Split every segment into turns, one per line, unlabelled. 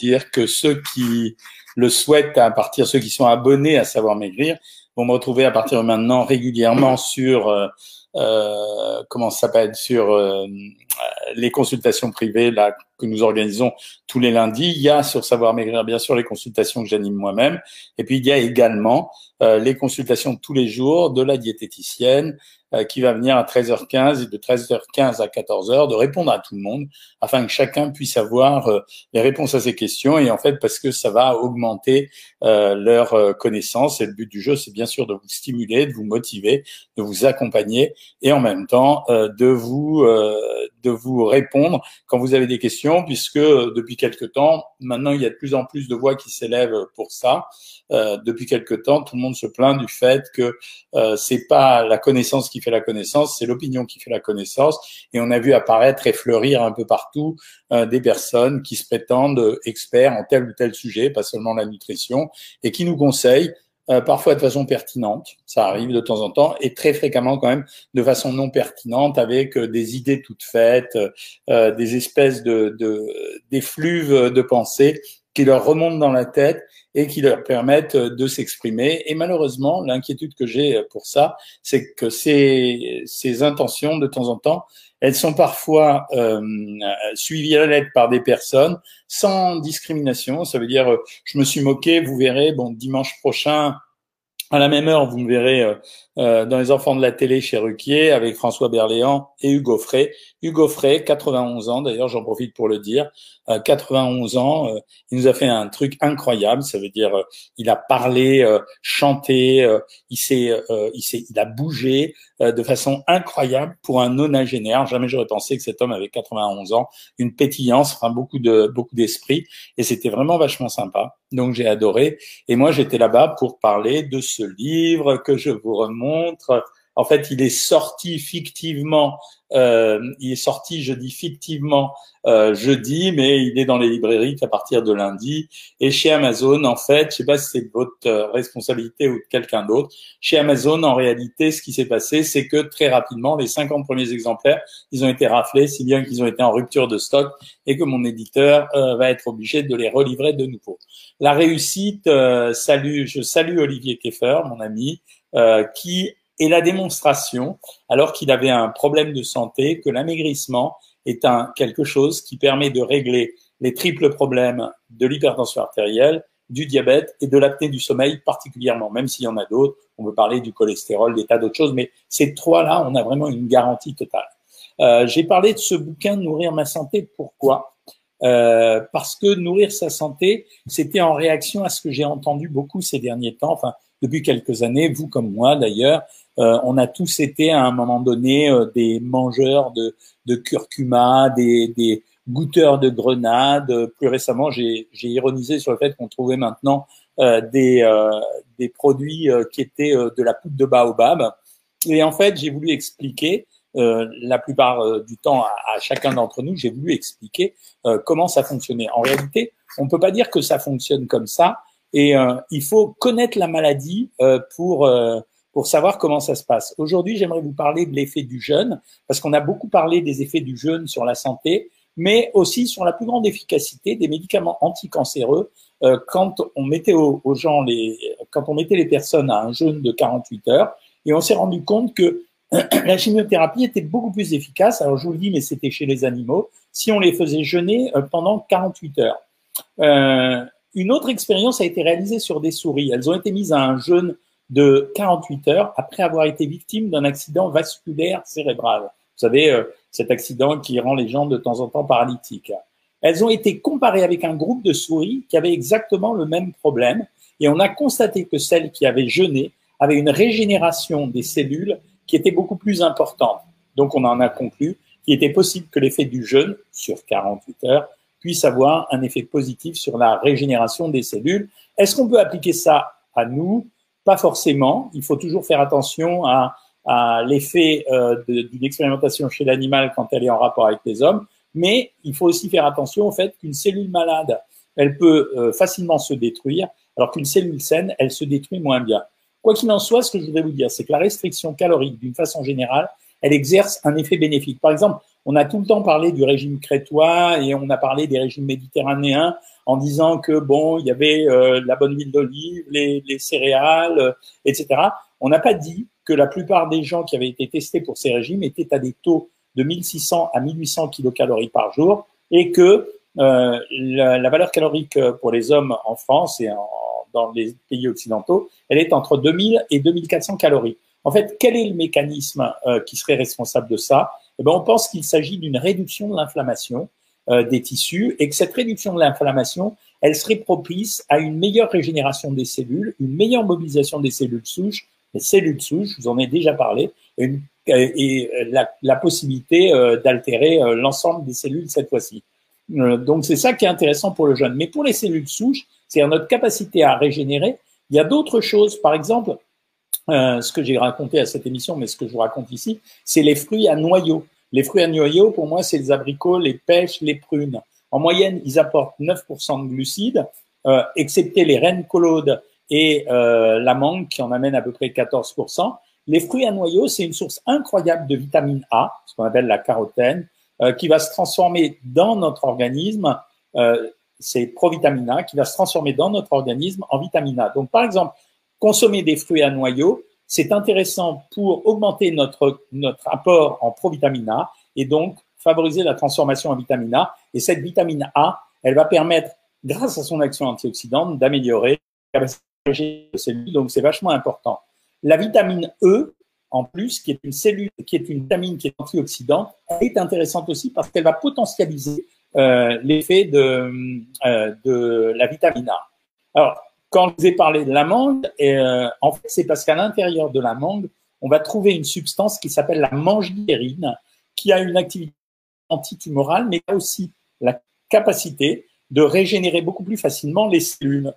dire que ceux qui le souhaitent, à partir ceux qui sont abonnés à Savoir Maigrir, vont me retrouver à partir de maintenant régulièrement sur euh, euh, comment ça s'appelle sur euh, les consultations privées là que nous organisons tous les lundis. Il y a sur Savoir Maigrir bien sûr les consultations que j'anime moi-même, et puis il y a également euh, les consultations tous les jours de la diététicienne qui va venir à 13h15 et de 13h15 à 14h de répondre à tout le monde afin que chacun puisse avoir euh, les réponses à ses questions et en fait parce que ça va augmenter leur connaissance et le but du jeu c'est bien sûr de vous stimuler, de vous motiver, de vous accompagner et en même temps de vous de vous répondre quand vous avez des questions puisque depuis quelque temps maintenant il y a de plus en plus de voix qui s'élèvent pour ça euh, depuis quelque temps, tout le monde se plaint du fait que euh, c'est pas la connaissance qui fait la connaissance, c'est l'opinion qui fait la connaissance. Et on a vu apparaître et fleurir un peu partout euh, des personnes qui se prétendent experts en tel ou tel sujet, pas seulement la nutrition, et qui nous conseillent euh, parfois de façon pertinente, ça arrive de temps en temps, et très fréquemment quand même de façon non pertinente, avec des idées toutes faites, des espèces de, de de pensée qui leur remontent dans la tête et qui leur permettent de s'exprimer. Et malheureusement, l'inquiétude que j'ai pour ça, c'est que ces, ces intentions, de temps en temps, elles sont parfois euh, suivies à la lettre par des personnes sans discrimination. Ça veut dire, je me suis moqué, vous verrez, bon, dimanche prochain, à la même heure, vous me verrez euh, euh, dans Les Enfants de la télé chez Ruquier avec François Berléand et Hugo Frey. Hugo Frey, 91 ans, d'ailleurs, j'en profite pour le dire, 91 euh, ans, il nous a fait un truc incroyable. Ça veut dire, il a parlé, chanté, il s'est, il s'est, il a bougé de façon incroyable pour un nonagénaire. Jamais j'aurais pensé que cet homme avait 91 ans, une pétillance, enfin beaucoup de, beaucoup d'esprit, et c'était vraiment vachement sympa. Donc j'ai adoré. Et moi, j'étais là-bas pour parler de ce livre que je vous En fait, il est sorti fictivement. Euh, il est sorti, je dis fictivement, euh, jeudi, mais il est dans les librairies qu'à partir de lundi. Et chez Amazon, en fait, je sais pas si c'est votre euh, responsabilité ou de quelqu'un d'autre. Chez Amazon, en réalité, ce qui s'est passé, c'est que très rapidement, les 50 premiers exemplaires, ils ont été raflés, si bien qu'ils ont été en rupture de stock et que mon éditeur euh, va être obligé de les relivrer de nouveau. La réussite, salut, je salue Olivier Keffer, mon ami, qui est la démonstration, alors qu'il avait un problème de santé, que l'amaigrissement est un quelque chose qui permet de régler les triples problèmes de l'hypertension artérielle, du diabète et de l'apnée du sommeil particulièrement, même s'il y en a d'autres. On peut parler du cholestérol, des tas d'autres choses, mais ces trois-là, on a vraiment une garantie totale. Euh, J'ai parlé de ce bouquin Nourrir ma santé. Pourquoi? Euh, Parce que nourrir sa santé, c'était en réaction à ce que j'ai entendu beaucoup ces derniers temps, enfin depuis quelques années, vous comme moi d'ailleurs, on a tous été à un moment donné euh, des mangeurs de, de curcuma, des, des goûteurs de grenades. Plus récemment, j'ai ironisé sur le fait qu'on trouvait maintenant euh, des, des produits qui étaient de la poudre de baobab. Et en fait, j'ai voulu expliquer, la plupart du temps à, chacun d'entre nous, j'ai voulu expliquer comment ça fonctionnait. En réalité, on ne peut pas dire que ça fonctionne comme ça. Et il faut connaître la maladie pour pour savoir comment ça se passe. Aujourd'hui, j'aimerais vous parler de l'effet du jeûne, parce qu'on a beaucoup parlé des effets du jeûne sur la santé, mais aussi sur la plus grande efficacité des médicaments anticancéreux euh, quand on mettait aux, gens les, quand on mettait les personnes à un jeûne de 48 heures, et on s'est rendu compte que la chimiothérapie était beaucoup plus efficace. Alors je vous le dis, mais c'était chez les animaux, si on les faisait jeûner euh, pendant 48 heures. Euh, une autre expérience a été réalisée sur des souris. Elles ont été mises à un jeûne de 48 heures après avoir été victime d'un accident vasculaire cérébral. Vous savez, euh, cet accident qui rend les gens de temps en temps paralytiques. Elles ont été comparées avec un groupe de souris qui avait exactement le même problème et on a constaté que celles qui avaient jeûné avaient une régénération des cellules qui était beaucoup plus importante. Donc on en a conclu qu'il était possible que l'effet du jeûne sur 48 heures puisse avoir un effet positif sur la régénération des cellules. Est-ce qu'on peut appliquer ça à nous? Pas forcément. Il faut toujours faire attention à, l'effet euh, d'une expérimentation chez l'animal quand elle est en rapport avec les hommes. Mais il faut aussi faire attention au fait qu'une cellule malade, elle peut euh, facilement se détruire, alors qu'une cellule saine, elle se détruit moins bien. Quoi qu'il en soit, ce que je voudrais vous dire, c'est que la restriction calorique, d'une façon générale, elle exerce un effet bénéfique. Par exemple, On a tout le temps parlé du régime crétois et on a parlé des régimes méditerranéens en disant que bon, il y avait euh, la bonne huile d'olive, les, les, céréales, euh, etc. On n'a pas dit que la plupart des gens qui avaient été testés pour ces régimes étaient à des taux de 1600 à 1800 kilocalories par jour et que euh, la, valeur calorique pour les hommes en France et dans les pays occidentaux, elle est entre 2000 et 2400 calories. En fait, quel est le mécanisme qui serait responsable de ça? Eh ben, On pense qu'il s'agit d'une réduction de l'inflammation euh, des tissus et que cette réduction de l'inflammation, elle serait propice à une meilleure régénération des cellules, une meilleure mobilisation des cellules souches, les cellules souches, je vous en ai déjà parlé, et, la, possibilité euh, d'altérer l'ensemble des cellules cette fois-ci. donc c'est ça qui est intéressant pour le jeune. Mais pour les cellules souches, c'est-à-dire notre capacité à régénérer, il y a d'autres choses. Par exemple, euh, ce que j'ai raconté à cette émission, mais ce que je vous raconte ici, c'est les fruits à noyaux. Les fruits à noyaux, pour moi, c'est les abricots, les pêches, les prunes. En moyenne, ils apportent 9% de glucides, euh, excepté les rennes collaudes et euh, la mangue qui en amène à peu près 14%. Les fruits à noyaux, c'est une source incroyable de vitamine A, ce qu'on appelle la carotène, euh, qui va se transformer dans notre organisme. Euh, c'est provitamine A qui va se transformer dans notre organisme en vitamine A. Donc, par exemple, consommer des fruits à noyaux, c'est intéressant pour augmenter notre, notre apport en provitamine A et donc favoriser la transformation en vitamine A. Et cette vitamine A, elle va permettre, grâce à son action antioxydante, d'améliorer la capacité de cellules. Donc, c'est vachement important. La vitamine E, en plus, qui est une cellule, qui est une vitamine qui est antioxydante, elle est intéressante aussi parce qu'elle va potentialiser euh, l'effet de, euh, de la vitamine A. Alors, quand je vous ai parlé de la mangue, euh, en fait, c'est parce qu'à l'intérieur de la mangue, on va trouver une substance qui s'appelle la mangidérine, qui a une activité antitumorale, mais a aussi la capacité de régénérer beaucoup plus facilement les cellules.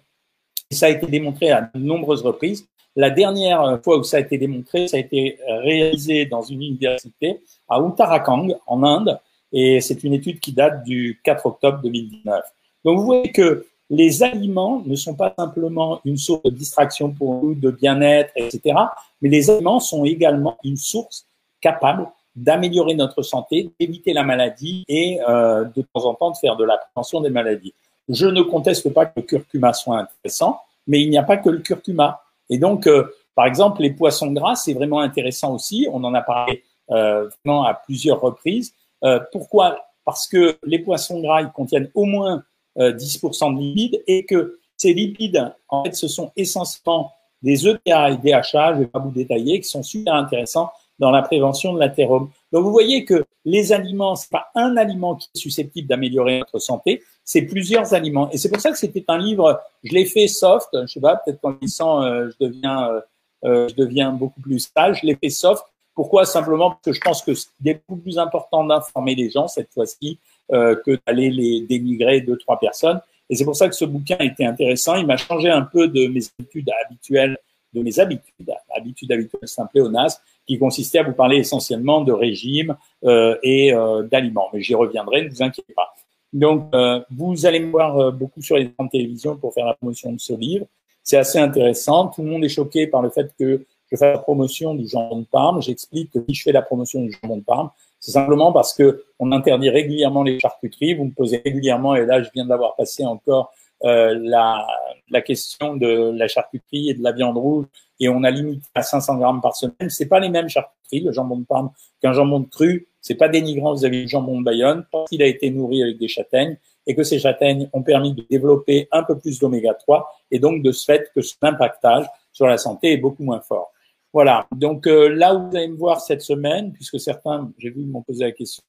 Et ça a été démontré à de nombreuses reprises. La dernière fois où ça a été démontré, ça a été réalisé dans une université à Uttarakhand, en Inde, et c'est une étude qui date du 4 octobre 2019. Donc vous voyez que les aliments ne sont pas simplement une source de distraction pour nous, de bien-être, etc. Mais les aliments sont également une source capable d'améliorer notre santé, d'éviter la maladie et euh, de temps en temps de faire de la prévention des maladies. Je ne conteste pas que le curcuma soit intéressant, mais il n'y a pas que le curcuma. Et donc, euh, par exemple, les poissons gras, c'est vraiment intéressant aussi. On en a parlé euh, vraiment à plusieurs reprises. Euh, pourquoi? Parce que les poissons gras, ils contiennent au moins 10% euh, de lipides et que ces lipides, en fait, ce sont essentiellement des EPA et DHA, je vais pas vous détailler, qui sont super intéressants dans la prévention de l'athérome. Donc vous voyez que les aliments, c'est pas un aliment qui est susceptible d'améliorer notre santé, c'est plusieurs aliments. Et c'est pour ça que c'était un livre, je l'ai fait soft, je sais pas, peut-être qu'en lisant, euh, je deviens, euh, je deviens beaucoup plus sage, je l'ai fait soft. Pourquoi? Simplement parce que je pense que c'est beaucoup plus important d'informer les gens cette fois-ci euh, que d'aller les dénigrer deux, trois personnes. Et c'est pour ça que ce bouquin était intéressant. Il m'a changé un peu de mes habitudes habituelles, de mes habitudes, habitudes habituelles simple nas, qui consistait à vous parler essentiellement de régime euh, et euh, d'aliments. Mais j'y reviendrai, ne vous inquiétez pas. Donc, euh, vous allez me voir euh, beaucoup sur les de télévision pour faire la promotion de ce livre. C'est assez intéressant. Tout le monde est choqué par le fait que je fais la promotion du jambon de Parme. J'explique que si je fais la promotion du jambon de Parme, c'est simplement parce que on interdit régulièrement les charcuteries. Vous me posez régulièrement, et là, je viens d'avoir passé encore euh, la, la question de la charcuterie et de la viande rouge, et on a limité à 500 grammes par semaine. C'est pas les mêmes charcuteries, le jambon de Parme qu'un jambon de cru. C'est pas dénigrant avez le jambon de Bayonne, parce qu'il a été nourri avec des châtaignes et que ces châtaignes ont permis de développer un peu plus d'oméga 3 et donc de ce fait que son impactage sur la santé est beaucoup moins fort. Voilà. Donc euh, là où vous allez me voir cette semaine, puisque certains, j'ai vu, m'ont posé la question.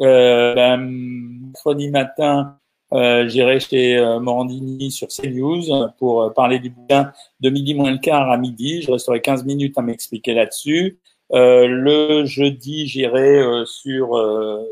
Euh, ben, mercredi matin, euh, j'irai chez euh, Morandini sur CNews pour parler du bouquin de midi moins le quart à midi. Je resterai 15 minutes à m'expliquer là-dessus. le jeudi, j'irai sur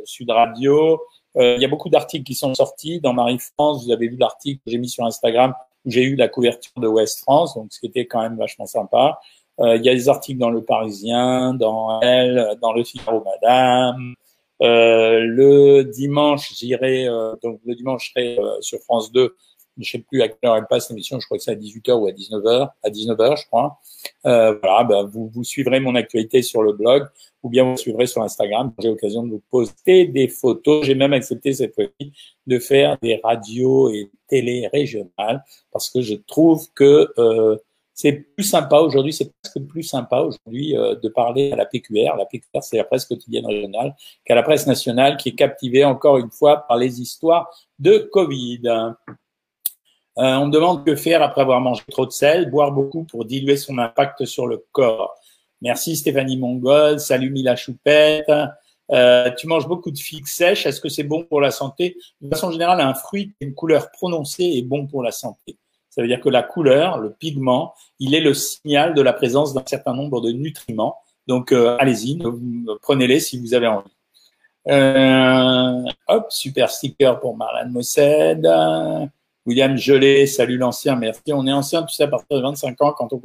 Sud Radio. il y a beaucoup d'articles qui sont sortis dans Marie France. Vous avez vu l'article que j'ai mis sur Instagram où j'ai eu la couverture de West France, donc ce qui était quand même vachement sympa. Euh, il y a des articles dans Le Parisien, dans Elle, dans Le Figaro Madame. Euh, le dimanche, j'irai, euh, donc le dimanche, je serai sur France 2 je sais plus à quelle heure elle passe l'émission, je crois que c'est à 18h ou à 19h, à 19h je crois. Euh, voilà, ben, vous, vous suivrez mon actualité sur le blog ou bien vous suivrez sur Instagram. J'ai l'occasion de vous poster des photos. J'ai même accepté cette fois-ci de faire des radios et télé régionales parce que je trouve que euh, c'est plus sympa aujourd'hui, c'est presque plus sympa aujourd'hui euh, de parler à la PQR. La PQR, c'est la presse quotidienne régionale, qu'à la presse nationale qui est captivée encore une fois par les histoires de Covid. Euh, on me demande que faire après avoir mangé trop de sel, boire beaucoup pour diluer son impact sur le corps. Merci Stéphanie Mongol, salut Mila Choupette. Euh, tu manges beaucoup de figues sèches, est-ce que c'est bon pour la santé? De façon générale, un fruit qui une couleur prononcée est bon pour la santé. Ça veut dire que la couleur, le pigment, il est le signal de la présence d'un certain nombre de nutriments. Donc, euh, allez-y, prenez-les si vous avez envie. Euh, hop, super sticker pour Marlène Mossed. William Gelé, salut l'ancien, merci. On est ancien, tu sais, à partir de 25 ans, quand on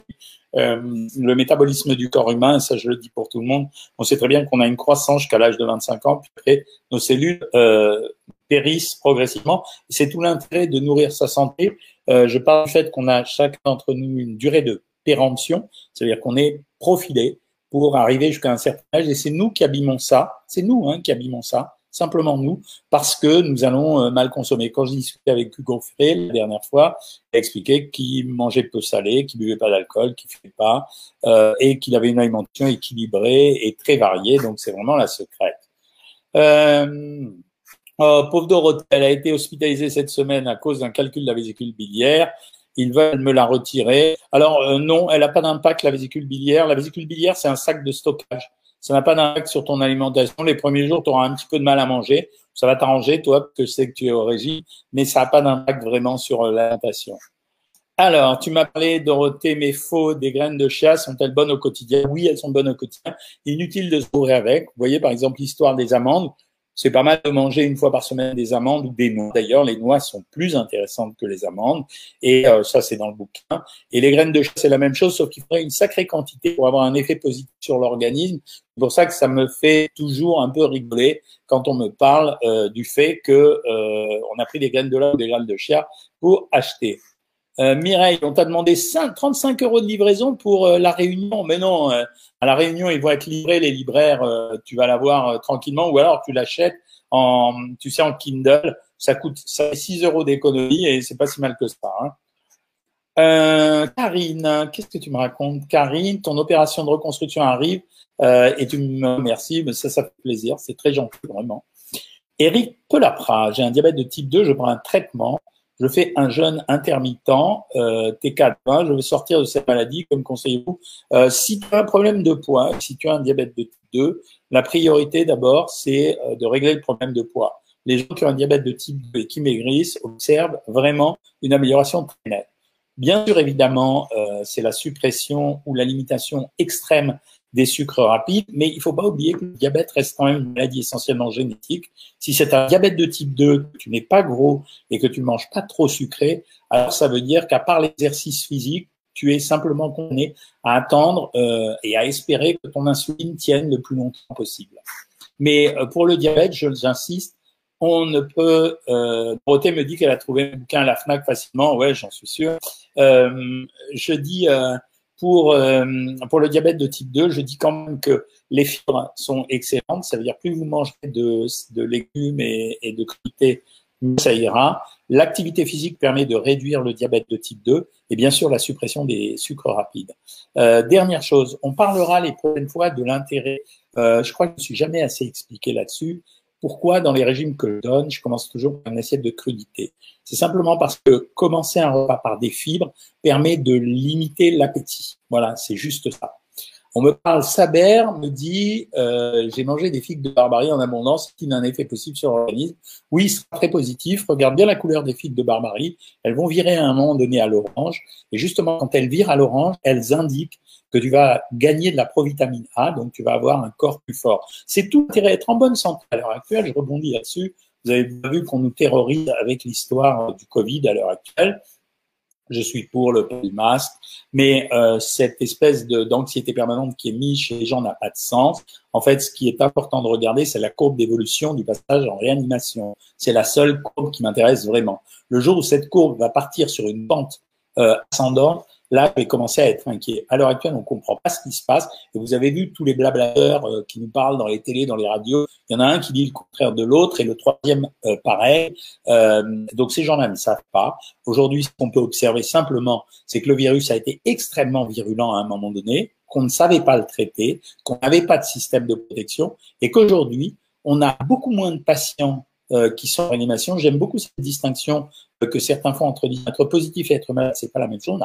euh, le métabolisme du corps humain, ça je le dis pour tout le monde, on sait très bien qu'on a une croissance jusqu'à l'âge de 25 ans, puis après, nos cellules euh, périssent progressivement. C'est tout l'intérêt de nourrir sa santé euh, je parle du fait qu'on a chacun d'entre nous une durée de péremption, c'est-à-dire qu'on est profilé pour arriver jusqu'à un certain âge, et c'est nous qui abîmons ça, c'est nous hein, qui abîmons ça, simplement nous, parce que nous allons euh, mal consommer. Quand j'ai discuté avec Hugo Frey la dernière fois, il a expliqué qu'il mangeait peu salé, qu'il buvait pas d'alcool, qu'il fumait pas, euh, et qu'il avait une alimentation équilibrée et très variée, donc c'est vraiment la secrète. Euh, Oh, pauvre Dorothée, elle a été hospitalisée cette semaine à cause d'un calcul de la vésicule biliaire. Ils veulent me la retirer. Alors euh, non, elle n'a pas d'impact la vésicule biliaire. La vésicule biliaire, c'est un sac de stockage. Ça n'a pas d'impact sur ton alimentation. Les premiers jours, tu auras un petit peu de mal à manger. Ça va t'arranger, toi, que c'est que tu es au régime, mais ça n'a pas d'impact vraiment sur euh, l'alimentation. Alors, tu m'as parlé, Dorothée, mais faux, des graines de chia sont-elles bonnes au quotidien? Oui, elles sont bonnes au quotidien. Inutile de se bourrer avec. Vous voyez, par exemple, l'histoire des amandes. C'est pas mal de manger une fois par semaine des amandes ou des noix. D'ailleurs, les noix sont plus intéressantes que les amandes. Et euh, ça, c'est dans le bouquin. Et les graines de chia, c'est la même chose, sauf qu'il faudrait une sacrée quantité pour avoir un effet positif sur l'organisme. C'est pour ça que ça me fait toujours un peu rigoler quand on me parle euh, du fait que euh, on a pris des graines de lin ou des graines de chia pour acheter. Euh, Mireille, on t'a demandé 5, 35 euros de livraison pour euh, la réunion. Mais non, euh, à la réunion, ils vont être livrés, les libraires, tu vas l'avoir tranquillement, ou alors tu l'achètes en, tu sais, en Kindle. Ça coûte ça 6 euros d'économie et c'est pas si mal que ça. Hein. Karine, qu'est-ce que tu me racontes? Karine, ton opération de reconstruction arrive et tu me remercies, mais ça, ça fait plaisir, c'est très gentil, vraiment. Eric Pelapra, j'ai un diabète de type 2, je prends un traitement je fais un jeûne intermittent, euh, T4, je veux sortir de cette maladie, comme conseillez-vous. Euh, si tu as un problème de poids, si tu as un diabète de type 2, la priorité d'abord, c'est euh, de régler le problème de poids. Les gens qui ont un diabète de type 2 et qui maigrissent observent vraiment une amélioration très nette. Bien sûr, évidemment, euh, c'est la suppression ou la limitation extrême des sucres rapides, mais il faut pas oublier que le diabète reste quand même une maladie essentiellement génétique. Si c'est un diabète de type 2, que tu n'es pas gros et que tu manges pas trop sucré, alors ça veut dire qu'à part l'exercice physique, tu es simplement condamné à attendre euh, et à espérer que ton insuline tienne le plus longtemps possible. Mais euh, pour le diabète, j'insiste, on ne peut. Euh, Dorothée me dit qu'elle a trouvé un bouquin à la Fnac facilement. Ouais, j'en suis sûr. Euh, je dis euh, pour, euh, pour le diabète de type 2, je dis quand même que les fibres sont excellentes. Ça veut dire plus vous mangez de, de légumes et, et de crudités, mieux ça ira. L'activité physique permet de réduire le diabète de type 2 et bien sûr la suppression des sucres rapides. Euh, dernière chose, on parlera les prochaines fois de l'intérêt. Euh, je crois que je ne suis jamais assez expliqué là-dessus. Pourquoi dans les régimes que je donne, je commence toujours par une assiette de crudité C'est simplement parce que commencer un repas par des fibres permet de limiter l'appétit. Voilà, c'est juste ça. On me parle, Saber me dit, euh, j'ai mangé des figues de barbarie en abondance, qui n'a un effet possible sur l'organisme. Oui, c'est très positif. Regarde bien la couleur des figues de barbarie. Elles vont virer à un moment donné à l'orange. Et justement, quand elles virent à l'orange, elles indiquent que tu vas gagner de la provitamine A, donc tu vas avoir un corps plus fort. C'est tout intérêt être en bonne santé à l'heure actuelle. Je rebondis là-dessus. Vous avez vu qu'on nous terrorise avec l'histoire du Covid à l'heure actuelle. je suis pour le masque, mais euh, cette espèce d'anxiété permanente qui est mise chez les gens n'a pas de sens. En fait, ce qui est important de regarder, c'est la courbe d'évolution du passage en réanimation. C'est la seule courbe qui m'intéresse vraiment. Le jour où cette courbe va partir sur une pente euh, ascendante, là, je vais commencer à être inquiet. À l'heure actuelle, on ne comprend pas ce qui se passe. Et vous avez vu tous les blablateurs euh, qui nous parlent dans les télés, dans les radios. Il y en a un qui dit le contraire de l'autre et le troisième euh, pareil. Euh, donc ces gens-là ne savent pas. Aujourd'hui, ce qu'on peut observer simplement, c'est que le virus a été extrêmement virulent à un moment donné, qu'on ne savait pas le traiter, qu'on n'avait pas de système de protection et qu'aujourd'hui, on a beaucoup moins de patients qui sont en réanimation. J'aime beaucoup cette distinction que certains font entre être positif et être malade, c'est pas la même chose.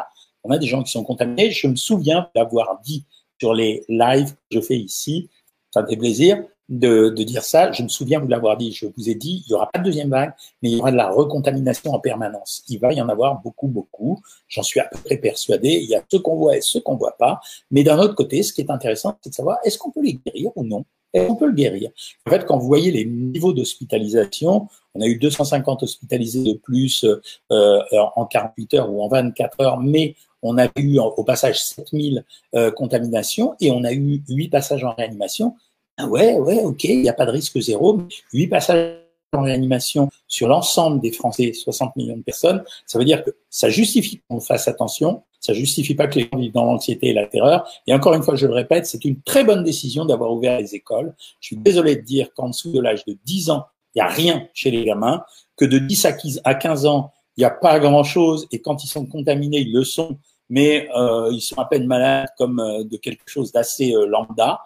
On a des gens qui sont contaminés. Je me souviens d'avoir dit sur les lives que je fais ici, ça me fait plaisir de, de dire ça. Je me souviens vous l'avoir dit. Je vous ai dit, il y aura pas de deuxième vague, mais il y aura de la recontamination en permanence. Il va y en avoir beaucoup, beaucoup. J'en suis à peu près persuadé. Il y a ceux qu'on voit et ceux qu'on voit pas. Mais d'un autre côté, ce qui est intéressant, c'est de savoir est-ce qu'on peut les guérir ou non? Et on peut le guérir? En fait, quand vous voyez les niveaux d'hospitalisation, on a eu 250 hospitalisés de plus euh, en 48 heures ou en 24 heures, mais on a eu au passage 7000 euh, contaminations et on a eu 8 passages en réanimation. Ah ouais, ouais, ok, il n'y a pas de risque zéro. Mais 8 passages en réanimation sur l'ensemble des Français, 60 millions de personnes, ça veut dire que ça justifie qu'on fasse attention, ça justifie pas que les gens vivent dans l'anxiété et la terreur. Et encore une fois, je le répète, c'est une très bonne décision d'avoir ouvert les écoles. Je suis désolé de dire qu'en dessous de l'âge de 10 ans, il n'y a rien chez les gamins, que de 10 à 15 ans, il n'y a pas grand-chose, et quand ils sont contaminés, ils le sont, mais euh, ils sont à peine malades comme euh, de quelque chose d'assez euh, lambda.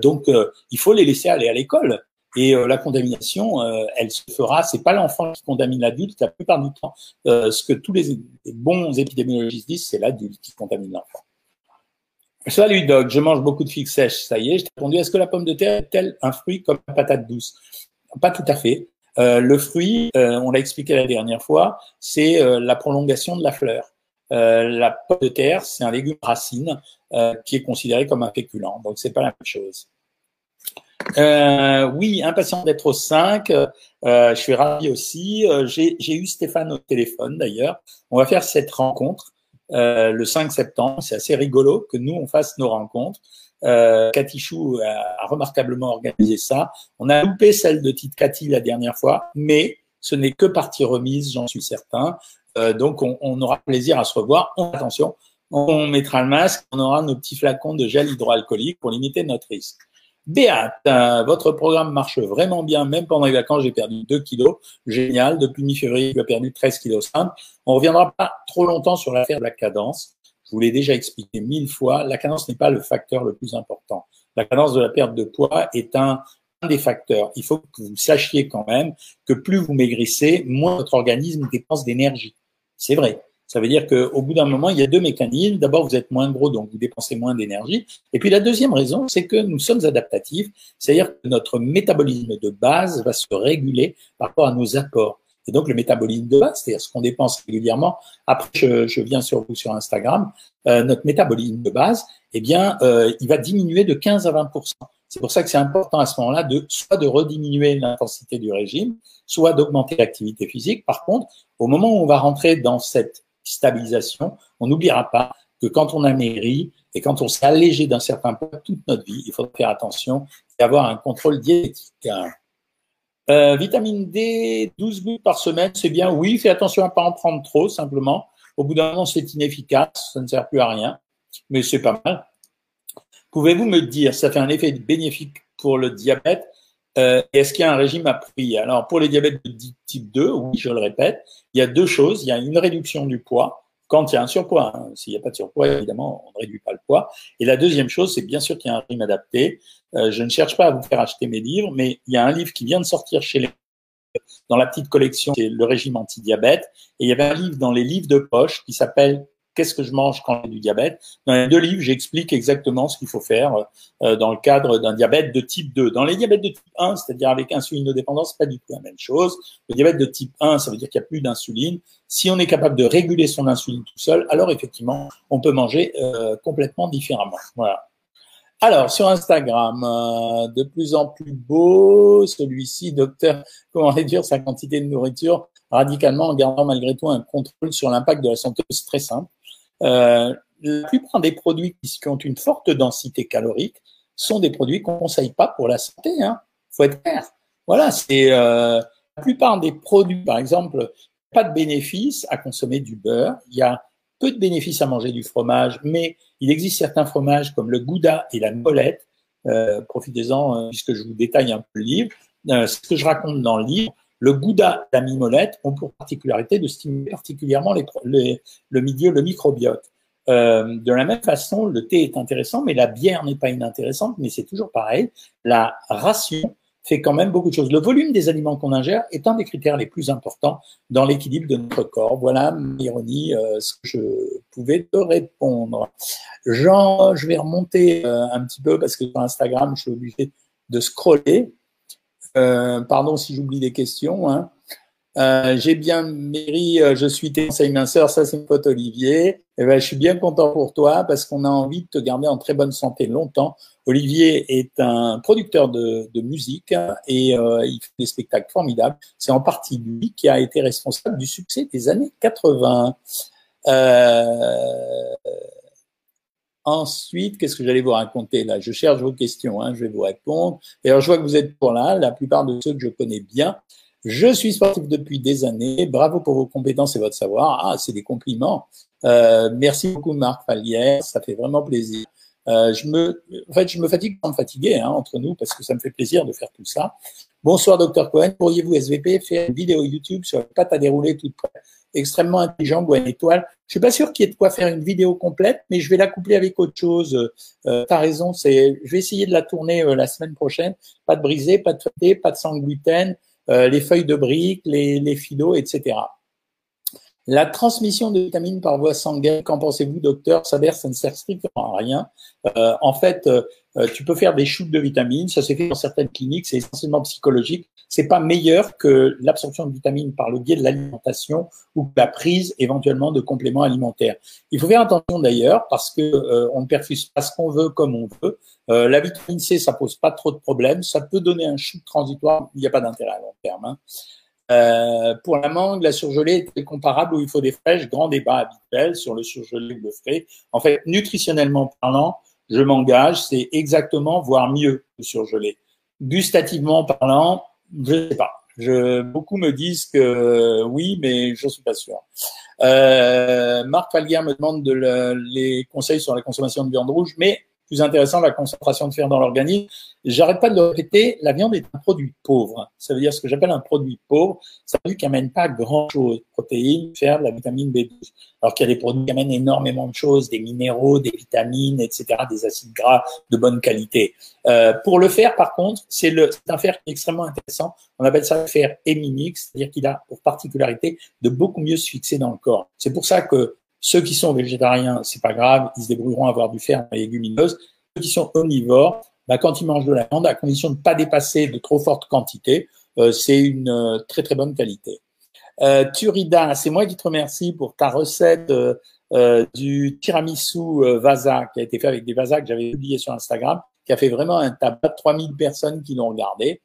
donc, il faut les laisser aller à l'école. Et la contamination, elle se fera. C'est pas l'enfant qui contamine l'adulte. La plupart du temps, ce que tous les, bons épidémiologistes disent, c'est l'adulte qui contamine l'enfant. Salut Doc, je mange beaucoup de figues sèches. Ça y est, je t'ai répondu. Est-ce que la pomme de terre est-elle un fruit comme la patate douce? Pas tout à fait. le fruit, on l'a expliqué la dernière fois, c'est la prolongation de la fleur. Euh, la pomme de terre, c'est un légume racine euh, qui est considéré comme un féculent, donc c'est pas la même chose. Euh, oui, impatient d'être au 5. Euh, je suis ravi aussi. Euh, j'ai eu Stéphane au téléphone d'ailleurs. On va faire cette rencontre le 5 septembre. C'est assez rigolo que nous on fasse nos rencontres. Euh, Cathy Chou a, a, remarquablement organisé ça. On a loupé celle de Tite Cathy la dernière fois, mais ce n'est que partie remise, j'en suis certain. Euh, donc, on, aura plaisir à se revoir. Attention, on mettra le masque, on aura nos petits flacons de gel hydroalcoolique pour limiter notre risque. Béat, euh, votre programme marche vraiment bien, même pendant les vacances, j'ai perdu 2 kilos. Génial. Depuis mi-février, j'ai perdu 13 kilos. On reviendra pas trop longtemps sur l'affaire de la cadence. Je vous l'ai déjà expliqué mille fois. La cadence n'est pas le facteur le plus important. La cadence de la perte de poids est un des facteurs. Il faut que vous sachiez quand même que plus vous maigrissez, moins votre organisme dépense d'énergie. C'est vrai. Ça veut dire qu'au bout d'un moment, il y a deux mécanismes. D'abord, vous êtes moins gros, donc vous dépensez moins d'énergie. Et puis la deuxième raison, c'est que nous sommes adaptatifs, c'est-à-dire que notre métabolisme de base va se réguler par rapport à nos apports. Et donc le métabolisme de base, c'est-à-dire ce qu'on dépense régulièrement. Après, je, viens sur vous sur Instagram. Euh, notre métabolisme de base, eh bien, euh, il va diminuer de 15 à 20 c'est pour ça que c'est important à ce moment-là de soit de rediminuer l'intensité du régime, soit d'augmenter l'activité physique. Par contre, au moment où on va rentrer dans cette stabilisation, on n'oubliera pas que quand on a maigri et quand on s'est allégé d'un certain poids toute notre vie, il faut faire attention et avoir un contrôle diététique. Euh, vitamine D, 12 gouttes par semaine, c'est bien. Oui, fais attention à pas en prendre trop, simplement. Au bout d'un moment, c'est inefficace, ça ne sert plus à rien, mais c'est pas mal. Pouvez-vous me dire, ça fait un effet bénéfique pour le diabète euh, Est-ce qu'il y a un régime approprié Alors, pour les diabètes de type 2, oui, je le répète, il y a deux choses. Il y a une réduction du poids quand il y a un surpoids. Hein. S'il n'y a pas de surpoids, évidemment, on ne réduit pas le poids. Et la deuxième chose, c'est bien sûr qu'il y a un régime adapté. Euh, je ne cherche pas à vous faire acheter mes livres, mais il y a un livre qui vient de sortir chez les dans la petite collection, c'est le régime anti-diabète. Et il y avait un livre dans les livres de poche qui s'appelle qu'est-ce que je mange quand j'ai du diabète? Dans les deux livres, j'explique exactement ce qu'il faut faire euh, dans le cadre d'un diabète de type 2. Dans les diabètes de type 1, c'est-à-dire avec insulinodépendance, pas du tout la même chose. Le diabète de type 1, ça veut dire qu'il n'y a plus d'insuline. Si on est capable de réguler son insuline tout seul, alors effectivement, on peut manger euh, complètement différemment. Voilà. Alors, sur Instagram, euh, de plus en plus beau, celui-ci, docteur, comment réduire sa quantité de nourriture radicalement en gardant malgré tout un contrôle sur l'impact de la santé. C'est très simple. Euh, la plupart des produits qui ont une forte densité calorique sont des produits qu'on ne conseille pas pour la santé. Hein. faut être clair. Voilà, c'est euh, la plupart des produits, par exemple, pas de bénéfice à consommer du beurre. Il y a peu de bénéfices à manger du fromage, mais il existe certains fromages comme le gouda et la molette. Euh, profitez-en euh, puisque je vous détaille un peu le livre. Euh, ce que je raconte dans le livre, le gouda la mimolette ont pour particularité de stimuler particulièrement les, le milieu, le microbiote. Euh, de la même façon, le thé est intéressant, mais la bière n'est pas inintéressante, mais c'est toujours pareil. La ration fait quand même beaucoup de choses. Le volume des aliments qu'on ingère est un des critères les plus importants dans l'équilibre de notre corps. Voilà, ironie, euh, ce que je pouvais te répondre. Jean, je vais remonter euh, un petit peu parce que sur Instagram, je suis obligé de scroller. Euh, pardon si j'oublie des questions. Hein. Euh, j'ai bien Mary, euh, je suis tes conseils minceurs, ça c'est une pote Olivier. Eh ben, je suis bien content pour toi parce qu'on a envie de te garder en très bonne santé longtemps. Olivier est un producteur de, musique hein, et il fait des spectacles formidables. C'est en partie lui qui a été responsable du succès des années 80. Euh, ensuite, qu'est-ce que j'allais vous raconter là? Je cherche vos questions, hein, je vais vous répondre. Alors, je vois que vous êtes pour là. La plupart de ceux que je connais bien je suis sportif depuis des années. Bravo pour vos compétences et votre savoir. Ah, c'est des compliments. Euh, merci beaucoup, Marc Fallière. Ça fait vraiment plaisir. Euh, je me, en fait, je me fatigue sans me fatiguer hein, entre nous parce que ça me fait plaisir de faire tout ça. Bonsoir, docteur Cohen. Pourriez-vous, SVP, faire une vidéo YouTube sur la pâte à dérouler toute prête? Extrêmement intelligent, Gwen Étoile. Je suis pas sûr qu'il y ait de quoi faire une vidéo complète, mais je vais la coupler avec autre chose. Euh, tu as raison, c'est, je vais essayer de la tourner euh, la semaine prochaine. Pas de brisé, pas de feuilleté, pas de sang gluten, euh, les feuilles de briques, les, les etc. La transmission de vitamines par voie sanguine, qu'en pensez-vous, docteur? Ça ça ne sert strictement à rien. Euh, en fait, euh, tu peux faire des shoots de vitamines, ça s'est fait dans certaines cliniques, c'est essentiellement psychologique. C'est pas meilleur que l'absorption de vitamines par le biais de l'alimentation ou la prise éventuellement de compléments alimentaires. Il faut faire attention d'ailleurs parce que euh, on ne perfuse pas ce qu'on veut comme on veut. Euh, la vitamine C, ça pose pas trop de problèmes. Ça peut donner un shoot transitoire, il n'y a pas d'intérêt à long terme. Hein. Euh, pour la mangue, la surgelée est comparable où il faut des fraîches, grand débat habituel sur le surgelé ou le frais. En fait, nutritionnellement parlant, je m'engage, c'est exactement, voire mieux, le surgelé. Gustativement parlant, je ne sais pas. Je, beaucoup me disent que oui, mais je ne suis pas sûr. Euh, Marc Falguière me demande de les conseils sur la consommation de viande rouge, mais plus intéressant, la concentration de fer dans l'organisme. J'arrête pas de le répéter, la viande est un produit pauvre. Ça veut dire ce que j'appelle un produit pauvre. Ça veut dire qu'il n'amène pas grand-chose. Protéines, fer, la vitamine B12. Alors qu'il y a des produits qui amènent énormément de choses, des minéraux, des vitamines, etc., des acides gras de bonne qualité. Euh, pour le fer, par contre, c'est un fer extrêmement intéressant. On appelle ça le fer héminique, c'est-à-dire qu'il a pour particularité de beaucoup mieux se fixer dans le corps. C'est pour ça que ceux qui sont végétariens, c'est pas grave, ils se débrouilleront à avoir du fer les légumineuses. Ceux qui sont omnivores, bah, quand ils mangent de la viande, à condition de ne pas dépasser de trop fortes quantités, euh, c'est une euh, très très bonne qualité. Euh, Turida, c'est moi qui te remercie pour ta recette euh, du tiramisu Vasa qui a été fait avec des Vasa que j'avais publié sur Instagram, qui a fait vraiment un tabac de 3000 personnes qui l'ont regardé.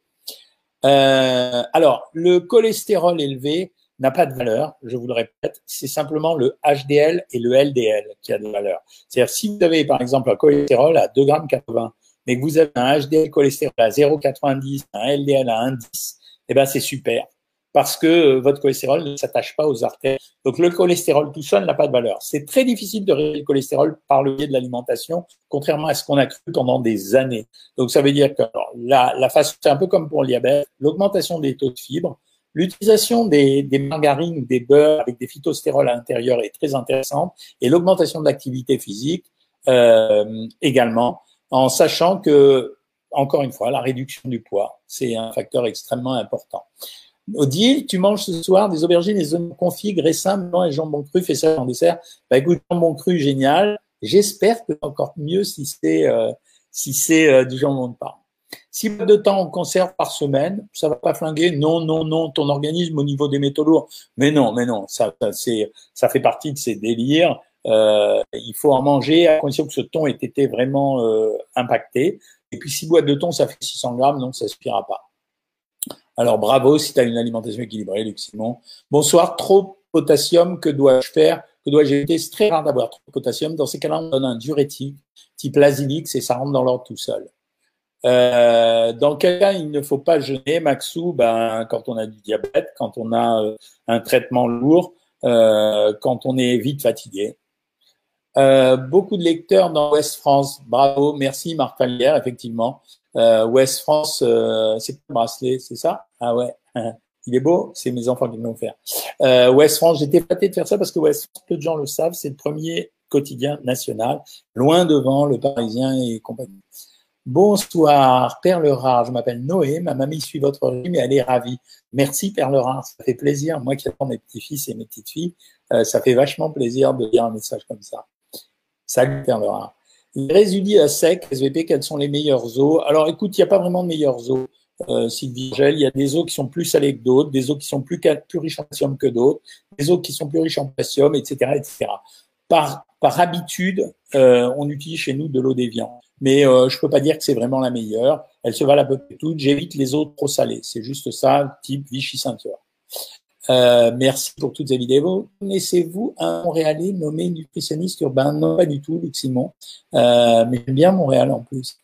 alors, le cholestérol élevé, n'a pas de valeur, je vous le répète, c'est simplement le HDL et le LDL qui a de valeur. C'est-à-dire si vous avez par exemple un cholestérol à 2,80 g, mais que vous avez un HDL cholestérol à 0,90, un LDL à 1,10, eh ben c'est super parce que euh, votre cholestérol ne s'attache pas aux artères. Donc le cholestérol tout seul n'a pas de valeur. C'est très difficile de réduire le cholestérol par le biais de l'alimentation, contrairement à ce qu'on a cru pendant des années. Donc ça veut dire que la, la façon, c'est un peu comme pour le diabète, l'augmentation des taux de fibres, L'utilisation des, des, margarines des beurres avec des phytostérols à l'intérieur est très intéressante et l'augmentation de l'activité physique euh, également, en sachant que, encore une fois, la réduction du poids, c'est un facteur extrêmement important. Odile, tu manges ce soir des aubergines, des oignons confits, graissins, blanc et jambon cru, fais ça en dessert. Bah écoute, jambon cru, génial. J'espère que encore mieux si c'est euh, si c'est euh, du jambon de Parme. Si peu de temps on conserve par semaine, ça va pas flinguer. Non, non, non, ton organisme au niveau des métaux lourds. Mais non, mais non, ça, c'est, ça fait partie de ces délires. Euh, il faut en manger à condition que ce thon ait été vraiment euh, impacté. Et puis six boîtes de thon, ça fait 600 grammes, donc ça suffira pas. Alors bravo si tu as une alimentation équilibrée, Luc Simon. Bonsoir, trop potassium, que dois-je faire? Que dois-je éviter? C'est très rare d'avoir trop potassium. Dans ces cas-là, on donne un diurétique type Lazilix et ça rentre dans l'ordre tout seul. Euh, dans quel cas il ne faut pas jeûner, Maxou? Ben, Quand on a du diabète, quand on a euh, un traitement lourd, euh, quand on est vite fatigué. Euh, beaucoup de lecteurs dans Ouest France. Bravo, merci Marc Fallière, effectivement. Euh, Ouest France, euh, c'est pas bracelet, c'est ça? Ah ouais, il est beau, c'est mes enfants qui vont faire. Euh, Ouest France, j'étais flatté de faire ça parce que Ouest France, peu de gens le savent, c'est le premier quotidien national, loin devant le Parisien et compagnie. Bonsoir, Perle Rare, je m'appelle Noé, ma mamie suit votre régime et elle est ravie. Merci Perle Rare, ça fait plaisir. Moi qui attends mes petits-fils et mes petites-filles, euh, ça fait vachement plaisir de lire un message comme ça. Salut Perle Rare. Les résidus à sec, SVP, quelles sont les meilleures eaux? Alors écoute, il n'y a pas vraiment de meilleures eaux, euh, Sylvie Gel. Il y a des eaux qui sont plus salées que d'autres, des eaux qui sont plus, riches en calcium que d'autres, des eaux qui sont plus riches en potassium, etc. etc. Par, par habitude, euh, on utilise chez nous de l'eau déviant. Mais euh, je peux pas dire que c'est vraiment la meilleure. Elle se valent à peu près toutes. J'évite les eaux trop salées. C'est juste ça, type Vichy ceinture. Euh, merci pour toutes ces vidéos. Connaissez-vous un Montréalais nommé nutritionniste urbain? Non, pas du tout, Luc Simon. Euh, mais j'aime bien Montréal en plus.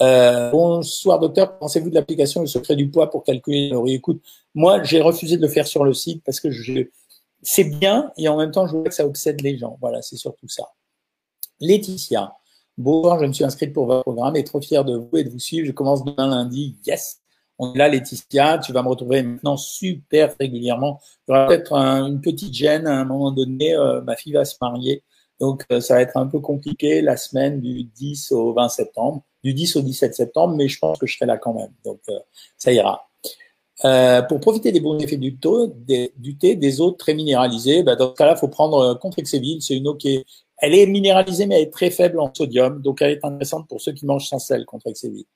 Euh, bonsoir docteur, pensez-vous de l'application Le secret du poids pour calculer les calories? Écoute, moi j'ai refusé de le faire sur le site parce que je, c'est bien et en même temps je vois que ça obsède les gens. Voilà, c'est surtout ça. Laetitia, bonjour, je me suis inscrite pour votre programme et trop fier de vous et de vous suivre. Je commence demain lundi. Yes on est là, Laetitia, tu vas me retrouver maintenant super régulièrement. Il y aura peut-être une petite gêne à un moment donné, euh, ma fille va se marier, donc euh, ça va être un peu compliqué la semaine du 10 au 20 septembre, du 10 au 17 septembre, mais je pense que je serai là quand même, donc euh, ça ira. pour profiter des bons effets du, taux, du thé, des eaux très minéralisées, bah, dans ce cas-là, il faut prendre Contrexéville. C'est une eau qui est, elle est minéralisée, mais elle est très faible en sodium, donc elle est intéressante pour ceux qui mangent sans sel, Contrexéville.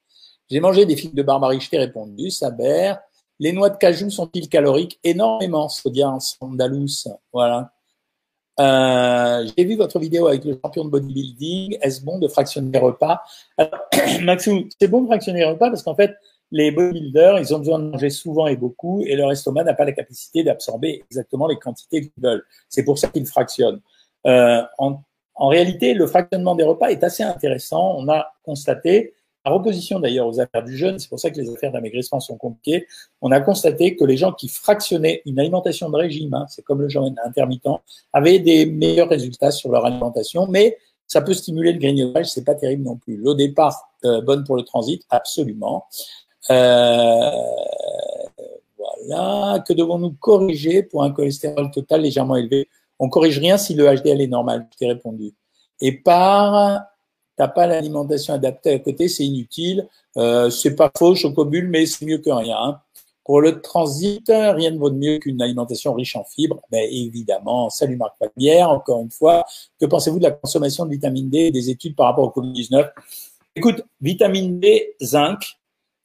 J'ai mangé des figues de barbarie, je t'ai répondu, Saber. Les noix de cajou sont-ils caloriques? Énormément, Sodia Andalous. Voilà. Euh, j'ai vu votre vidéo avec le champion de bodybuilding. Est-ce bon de fractionner les repas? Maxou, c'est bon de fractionner les repas parce qu'en fait, les bodybuilders, ils ont besoin de manger souvent et beaucoup et leur estomac n'a pas la capacité d'absorber exactement les quantités qu'ils veulent. C'est pour ça qu'ils fractionnent. Euh, en, en réalité, le fractionnement des repas est assez intéressant. On a constaté par opposition d'ailleurs aux affaires du jeûne, c'est pour ça que les affaires d'amaigrissement sont compliquées, on a constaté que les gens qui fractionnaient une alimentation de régime, hein, c'est comme le jeûne intermittent, avaient des meilleurs résultats sur leur alimentation, mais ça peut stimuler le grignotage, c'est pas terrible non plus. L'eau départ euh, bonne pour le transit, absolument. Euh, voilà. Que devons-nous corriger pour un cholestérol total légèrement élevé? On corrige rien si le HDL est normal. Je t'ai répondu. Et par t'as pas l'alimentation adaptée à côté, c'est inutile. Euh, c'est pas faux, chocobule, mais c'est mieux que rien. Hein. Pour le transit, rien ne vaut de mieux qu'une alimentation riche en fibres. Ben, évidemment, salut Marc Palmière, encore une fois. Que pensez-vous de la consommation de vitamine D et des études par rapport au Covid-19 Écoute, vitamine D, zinc,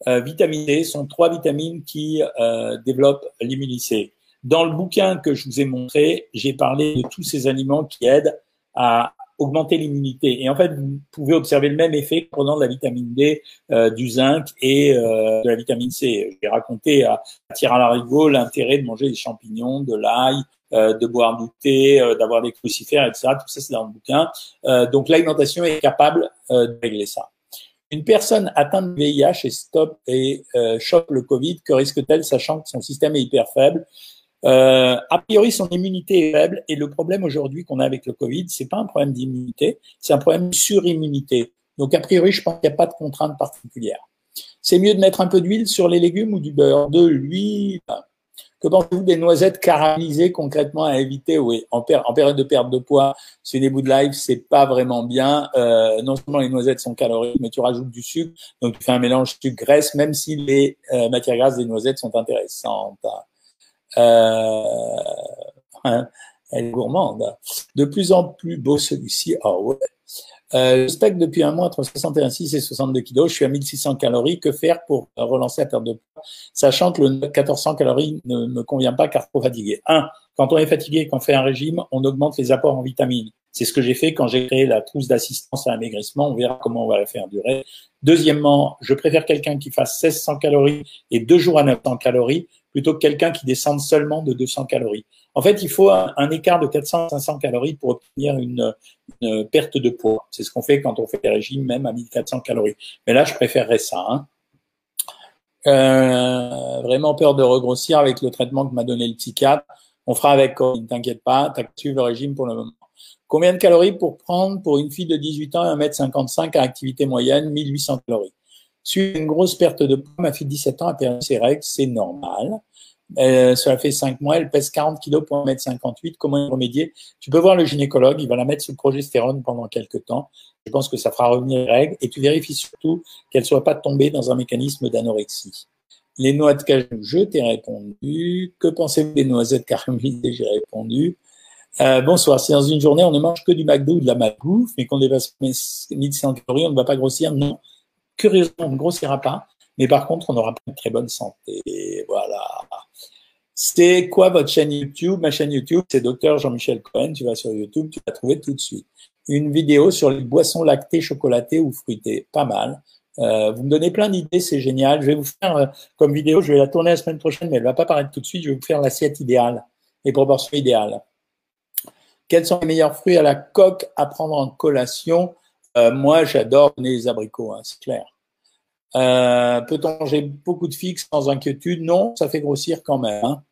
euh, vitamine D sont trois vitamines qui euh, développent l'immunité. Dans le bouquin que je vous ai montré, j'ai parlé de tous ces aliments qui aident à augmenter l'immunité. Et en fait, vous pouvez observer le même effet en prenant de la vitamine D, euh, du zinc et euh, de la vitamine C. J'ai raconté à, à Larigot l'intérêt de manger des champignons, de l'ail, euh, de boire du thé, d'avoir des crucifères, etc. Tout ça, c'est dans le bouquin. donc, l'alimentation est capable de régler ça. Une personne atteinte de VIH et stop et chope le Covid, que risque-t-elle sachant que son système est hyper faible? Euh, a priori, son immunité est faible et le problème aujourd'hui qu'on a avec le Covid, c'est pas un problème d'immunité, c'est un problème de surimmunité. Donc, a priori, je pense qu'il n'y a pas de contrainte particulière. C'est mieux de mettre un peu d'huile sur les légumes ou du beurre, de l'huile. Que pensez-vous des noisettes caramélisées concrètement à éviter? Oui, en, période de perte de poids, sur des bouts de live, c'est pas vraiment bien. Euh, non seulement les noisettes sont caloriques, mais tu rajoutes du sucre, donc tu fais un mélange sucre-graisse, même si les euh, matières grasses des noisettes sont intéressantes. Euh, hein, elle est gourmande. De plus en plus beau celui-ci. Oh ouais. Euh, je spectre depuis un mois entre 61,6 et 62 kilos. Je suis à 1600 calories. Que faire pour relancer la perte de poids, sachant que le 1400 calories ne me convient pas car trop fatigué. Un, quand on est fatigué et qu'on fait un régime, on augmente les apports en vitamines. C'est ce que j'ai fait quand j'ai créé la trousse d'assistance à l'amaigrissement. On verra comment on va la faire durer. Deuxièmement, je préfère quelqu'un qui fasse 1600 calories et deux jours à 900 calories plutôt que quelqu'un qui descende seulement de 200 calories. En fait, il faut un, écart de 400-500 calories pour obtenir une, perte de poids. C'est ce qu'on fait quand on fait des régimes, même à 1400 calories. Mais là, je préférerais ça. Hein. Euh, vraiment peur de regrossir avec le traitement que m'a donné le psychiatre. On fera avec, ne t'inquiète pas, suivi le régime pour le moment. Combien de calories pour prendre pour une fille de 18 ans et 1m55 à activité moyenne? 1800 calories. Suite une grosse perte de poids, ma fille de 17 ans a perdu ses règles, c'est normal. Euh, cela fait 5 mois, elle pèse 40 kilos pour 1m58. Comment y remédier? Tu peux voir le gynécologue, il va la mettre sous progestérone pendant quelques temps. Je pense que ça fera revenir les règles. Et tu vérifies surtout qu'elle ne soit pas tombée dans un mécanisme d'anorexie. Les noix de cajou, je t'ai répondu. Que pensez-vous des noisettes caramélisées J'ai répondu. Euh, bonsoir. Si dans une journée, on ne mange que du McDo ou de la malbouffe, mais qu'on dépasse 1100 calories, on ne va pas grossir Non. Curieusement, on ne grossira pas. Mais par contre, on aura pas une très bonne santé. Voilà. C'est quoi votre chaîne YouTube? Ma chaîne YouTube, c'est Docteur Jean-Michel Cohen. Tu vas sur YouTube, tu vas trouver tout de suite. Une vidéo sur les boissons lactées, chocolatées ou fruitées. Pas mal. Euh, vous me donnez plein d'idées, c'est génial. Je vais vous faire euh, comme vidéo, je vais la tourner la semaine prochaine, mais elle va pas paraître tout de suite. Je vais vous faire l'assiette idéale, les proportions idéales. Quels sont les meilleurs fruits à la coque à prendre en collation? Euh, Moi, j'adore les abricots, hein, c'est clair. Euh, Peut-on manger beaucoup de figues sans inquiétude? Non, ça fait grossir quand même. Hein.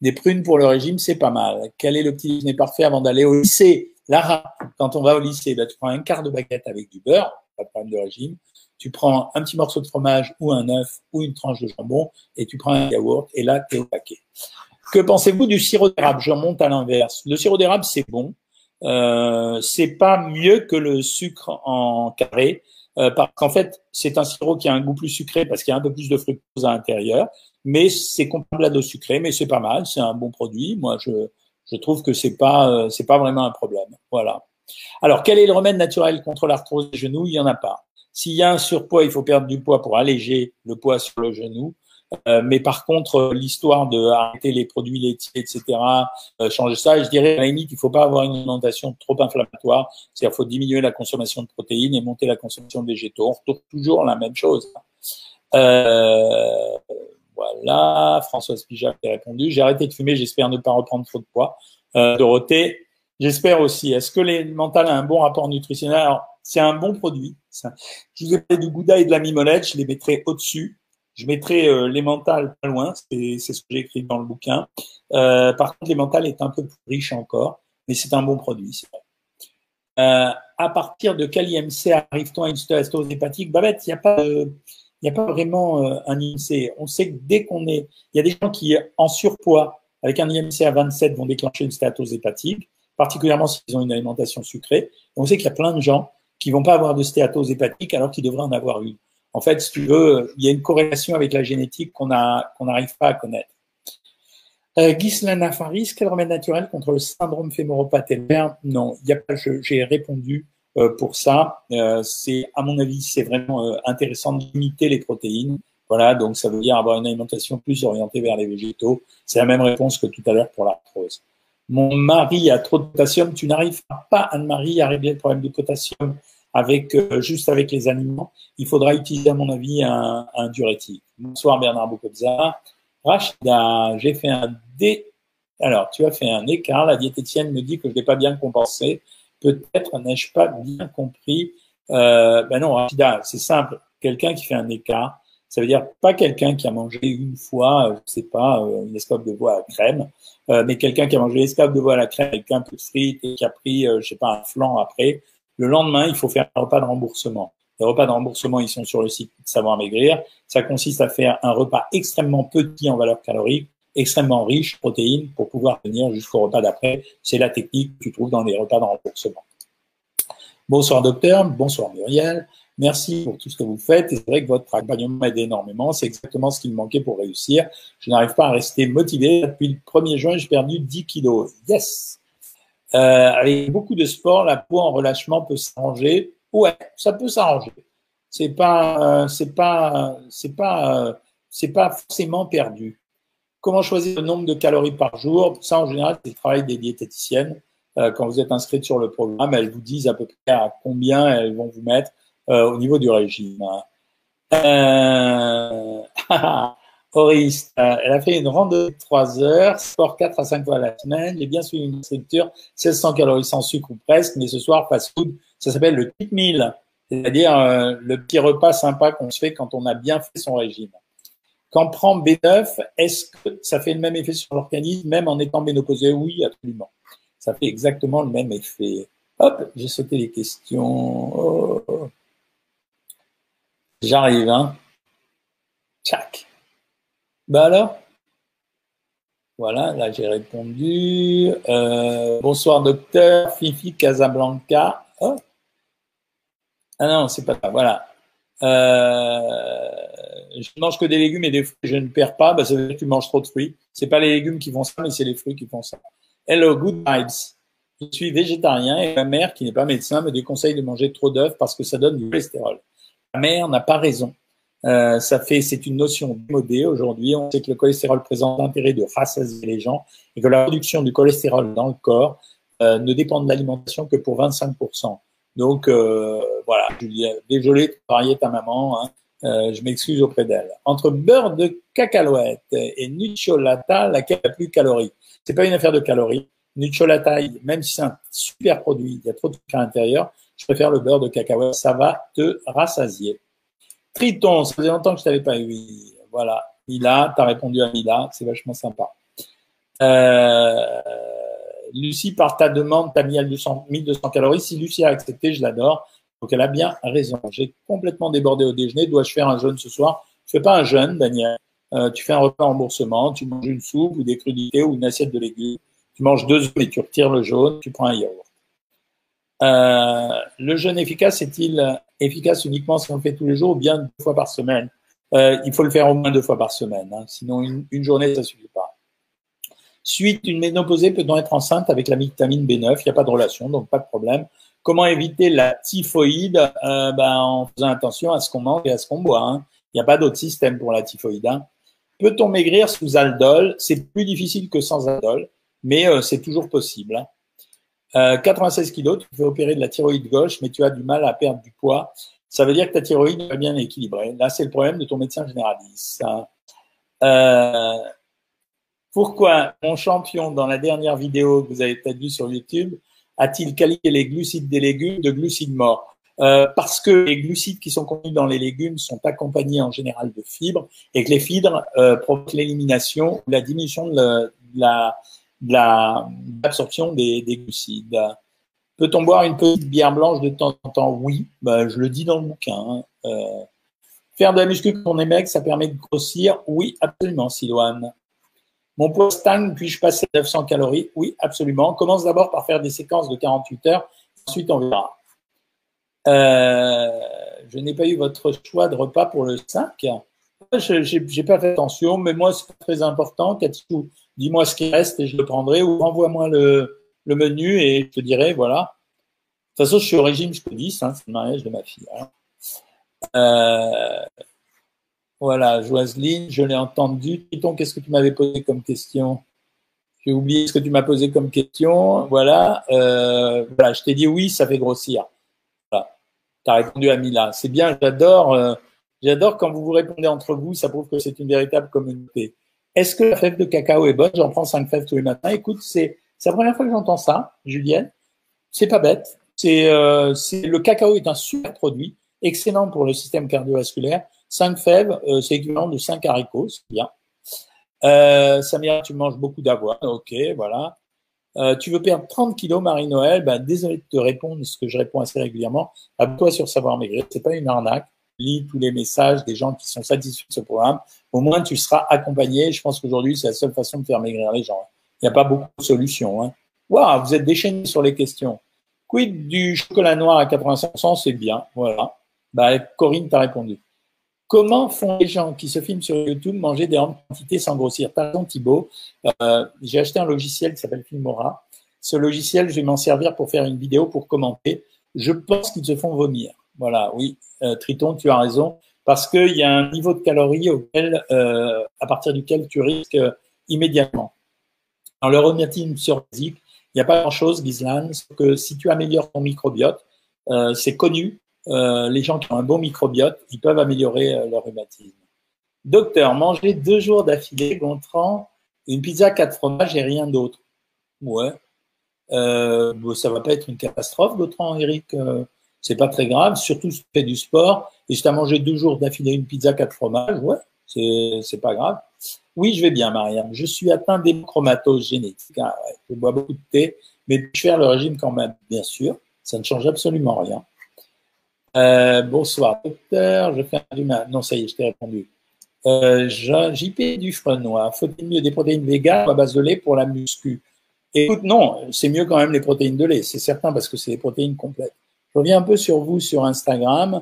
Des prunes pour le régime, c'est pas mal. Quel est le petit déjeuner parfait avant d'aller au lycée? Lara, quand on va au lycée, ben, tu prends un quart de baguette avec du beurre, pas de problème de régime. Tu prends un petit morceau de fromage ou un œuf ou une tranche de jambon et tu prends un yaourt et là, tu es au paquet. Que pensez-vous du sirop d'érable? Je remonte à l'inverse. Le sirop d'érable, c'est bon. Euh, c'est pas mieux que le sucre en carré, euh, parce qu'en fait, c'est un sirop qui a un goût plus sucré parce qu'il y a un peu plus de fructose à l'intérieur, mais c'est comparable à l'eau sucrée, mais c'est pas mal, c'est un bon produit. Moi, je, je trouve que c'est pas, euh, c'est pas vraiment un problème. Voilà. Alors, quel est le remède naturel contre l'arthrose des genoux? Il y en a pas. S'il y a un surpoids, il faut perdre du poids pour alléger le poids sur le genou. Euh, mais par contre, euh, l'histoire de arrêter les produits laitiers, etc., euh, changer ça, je dirais à la limite, il faut pas avoir une alimentation trop inflammatoire. C'est-à-dire, faut diminuer la consommation de protéines et monter la consommation de végétaux. On retrouve toujours la même chose. Euh, voilà, Françoise Pijac a répondu. J'ai arrêté de fumer, j'espère ne pas reprendre trop de poids. Euh, Dorothée, j'espère aussi. Est-ce que les mental a un bon rapport nutritionnel? Alors, c'est un bon produit. Je vous ai parlé du Gouda et de la mimolette, je les mettrai au-dessus. Je mettrai euh, les mentales pas loin, c'est ce que j'ai écrit dans le bouquin. Euh, par contre, les mentales est un peu plus riche encore, mais c'est un bon produit. Euh, à partir de quel IMC arrive-t-on à une stéatose hépatique? Babette, il n'y a pas il n'y a pas vraiment euh, un IMC. On sait que dès qu'on est, il y a des gens qui, en surpoids, avec un IMC à 27, vont déclencher une stéatose hépatique, particulièrement s'ils ont une alimentation sucrée. on sait qu'il y a plein de gens qui vont pas avoir de stéatose hépatique alors qu'ils devraient en avoir une. En fait, si tu veux, il y a une corrélation avec la génétique qu'on n'arrive pas à connaître. Euh, Ghislaine Faris, quel remède naturel contre le syndrome fémoropathélaire Non. J'ai répondu euh, pour ça. Euh, à mon avis, c'est vraiment euh, intéressant de limiter les protéines. Voilà, donc ça veut dire avoir une alimentation plus orientée vers les végétaux. C'est la même réponse que tout à l'heure pour l'arthrose. Mon mari a trop de potassium. Tu n'arrives pas, Anne-Marie, à régler le problème du potassium avec euh, juste avec les aliments, il faudra utiliser à mon avis un, un diurétique. Bonsoir Bernard Bocobza. Rachida, j'ai fait un dé. Alors, tu as fait un écart. La diététicienne me dit que je n'ai pas bien compensé. Peut-être n'ai-je pas bien compris. Euh, ben non, Rachida, c'est simple. Quelqu'un qui fait un écart, ça veut dire pas quelqu'un qui a mangé une fois, euh, je sais pas, euh, une escope de bois à crème, mais quelqu'un qui a mangé l'escope de bois à la crème avec un peu de frites et qui a pris, je sais pas, un flan après. Le lendemain, il faut faire un repas de remboursement. Les repas de remboursement, ils sont sur le site Savoir Maigrir. Ça consiste à faire un repas extrêmement petit en valeur calorique, extrêmement riche, protéines, pour pouvoir tenir jusqu'au repas d'après. C'est la technique que tu trouves dans les repas de remboursement. Bonsoir docteur, bonsoir Muriel. Merci pour tout ce que vous faites. C'est vrai que votre accompagnement m'aide énormément. C'est exactement ce qu'il me manquait pour réussir. Je n'arrive pas à rester motivé. Depuis le 1er juin, j'ai perdu 10 kilos. Yes! Euh, avec beaucoup de sport, la peau en relâchement peut s'arranger. Ouais, ça peut s'arranger. C'est pas, euh, c'est pas, c'est pas, euh, c'est pas forcément perdu. Comment choisir le nombre de calories par jour? Ça, en général, c'est le travail des diététiciennes. euh, quand vous êtes inscrite sur le programme, elles vous disent à peu près à combien elles vont vous mettre euh, au niveau du régime. Euh, Horis, elle a fait une randonnée de 3 heures, sport 4 à 5 fois la semaine, j'ai bien suivi une structure, 1600 calories sans sucre ou presque, mais ce soir, fast food, ça s'appelle le cheat meal, c'est-à-dire le petit repas sympa qu'on se fait quand on a bien fait son régime. Quand prend B9, est-ce que ça fait le même effet sur l'organisme, même en étant ménopausé? Oui, absolument ça fait exactement le même effet. Hop, j'ai sauté les questions. Oh. J'arrive, hein. Tchac. Bah alors? Voilà, là j'ai répondu. Euh, bonsoir docteur, Fifi Casablanca. Oh. Ah non, c'est pas ça. Voilà. Euh, je mange que des légumes et des fruits, je ne perds pas. Bah, ça veut dire que tu manges trop de fruits. C'est pas les légumes qui font ça, mais c'est les fruits qui font ça. Hello, good vibes. Je suis végétarien et ma mère, qui n'est pas médecin, me déconseille de manger trop d'œufs parce que ça donne du cholestérol. Ma mère n'a pas raison. Euh, ça fait, c'est une notion démodée aujourd'hui. On sait que le cholestérol présente l'intérêt de rassasier les gens et que la réduction du cholestérol dans le corps euh, ne dépend de l'alimentation que pour 25%. Donc euh, voilà, Julia, désolé de parier ta maman. Hein. Euh, je m'excuse auprès d'elle. Entre beurre de cacahuète et nucciolata, laquelle a plus de calories c'est pas une affaire de calories. taille, même si c'est un super produit, il y a trop de sucre à l'intérieur, je préfère le beurre de cacahuète, ça va te rassasier. Triton, ça faisait longtemps que je t'avais pas eu. Voilà, Mila, tu as répondu à Mila, c'est vachement sympa. Euh, Lucie, par ta demande, tu as mis à 1200 calories. Si Lucie a accepté, je l'adore. Donc elle a bien raison. J'ai complètement débordé au déjeuner. Dois-je faire un jeûne ce soir? Je fais pas un jeûne, Daniel. Euh, tu fais un repas remboursement, tu manges une soupe ou des crudités ou une assiette de légumes, tu manges deux œufs et tu retires le jaune, tu prends un yaourt. Euh, le jeûne efficace est-il efficace uniquement si on le fait tous les jours ou bien deux fois par semaine euh, Il faut le faire au moins deux fois par semaine, hein. sinon une, journée ça suffit pas. Suite, une ménopausée peut-on être enceinte avec la vitamine B9 Il n'y a pas de relation, donc pas de problème. Comment éviter la typhoïde? Ben, En faisant attention à ce qu'on mange et à ce qu'on boit. Hein. Il n'y a pas d'autre système pour la typhoïde. Hein. Peut-on maigrir sous aldol? C'est plus difficile que sans aldol, mais euh, c'est toujours possible. 96 hein. euh, kilos, tu fais opérer de la thyroïde gauche, mais tu as du mal à perdre du poids. Ça veut dire que ta thyroïde est bien équilibrée. Là, c'est le problème de ton médecin généraliste. Hein. Euh, pourquoi mon champion, dans la dernière vidéo que vous avez peut-être vue sur YouTube, a-t-il qualifié les glucides des légumes de glucides morts? Euh, parce que les glucides qui sont contenus dans les légumes sont accompagnés en général de fibres et que les fibres provoquent l'élimination ou la diminution de la, l'absorption des, des, glucides. Peut-on boire une petite bière blanche de temps en temps? Oui, ben, je le dis dans le bouquin. Hein. Euh, faire de la muscu quand on ça permet de grossir? Oui, absolument, Siloane. Mon poids stagne, puis-je passer 900 calories? Oui, absolument. Commence d'abord par faire des séquences de 48 heures, ensuite on verra. Euh, je n'ai pas eu votre choix de repas pour le 5. Je n'ai pas fait attention, mais moi, c'est très important. dis-moi ce qui reste et je le prendrai ou envoie-moi le, le, menu et je te dirai, voilà. De toute façon, je suis au régime jusqu'au 10, hein, c'est le mariage de ma fille. Hein. Euh, voilà, Joaseline, je l'ai entendu. Python, qu'est-ce que tu m'avais posé comme question? J'ai oublié ce que tu m'as posé comme question. Voilà, euh, voilà, je t'ai dit oui, ça fait grossir tu as répondu à Mila. C'est bien, j'adore, euh, j'adore quand vous vous répondez entre vous, ça prouve que c'est une véritable communauté. Est-ce que la fève de cacao est bonne? J'en prends cinq fèves tous les matins. Écoute, c'est la première fois que j'entends ça, Julienne. C'est pas bête. C'est euh, le cacao est un super produit, excellent pour le système cardiovasculaire. Cinq fèves, euh, c'est équivalent de cinq haricots, c'est bien. Euh, Samia, tu manges beaucoup d'avoine, ok, voilà. Euh, tu veux perdre 30 kilos, Marie-Noël? Ben, Désolé de te répondre, ce que je réponds assez régulièrement. Abonne-toi sur Savoir Maigrir. C'est pas une arnaque. Lis tous les messages des gens qui sont satisfaits de ce programme. Au moins, tu seras accompagné. Je pense qu'aujourd'hui, c'est la seule façon de faire maigrir les gens. Il n'y a pas beaucoup de solutions. Hein. Waouh, vous êtes déchaînés sur les questions. Quid du chocolat noir à 85%, c'est bien. Voilà. Bah, Corinne t'a répondu. Comment font les gens qui se filment sur YouTube manger des grandes quantités sans grossir? Pardon Thibault, euh, j'ai acheté un logiciel qui s'appelle Filmora. Ce logiciel, je vais m'en servir pour faire une vidéo pour commenter. Je pense qu'ils se font vomir. Voilà, oui, euh, Triton, tu as raison, parce qu'il y a un niveau de calories auquel, euh, à partir duquel tu risques immédiatement. Dans le sur physique, Il n'y a pas grand-chose, Gislan, que si tu améliores ton microbiote, euh, c'est connu, euh, les gens qui ont un bon microbiote, ils peuvent améliorer euh, leur rhumatisme. Docteur, manger deux jours d'affilée, Gontran, une pizza quatre fromages et rien d'autre. Ouais. Euh, bon, va pas être une catastrophe, Gontran, Eric. Euh, c'est pas très grave, surtout si tu fais du sport et si tu as mangé deux jours d'affilée une pizza quatre fromages, ouais, c'est, pas grave. Oui, je vais bien, Marianne. Je suis atteint d'hémochromatose génétique. Hein, je bois beaucoup de thé, mais je fais le régime quand même, bien sûr. Ça ne change absolument rien. Euh, bonsoir, docteur. Je fais un humain. Non, ça y est, je t'ai répondu. Euh, JP du noir. Faut-il mieux des protéines véganes à base de lait pour la muscu? Écoute, non, c'est mieux quand même les protéines de lait, c'est certain, parce que c'est des protéines complètes. Je reviens un peu sur vous sur Instagram.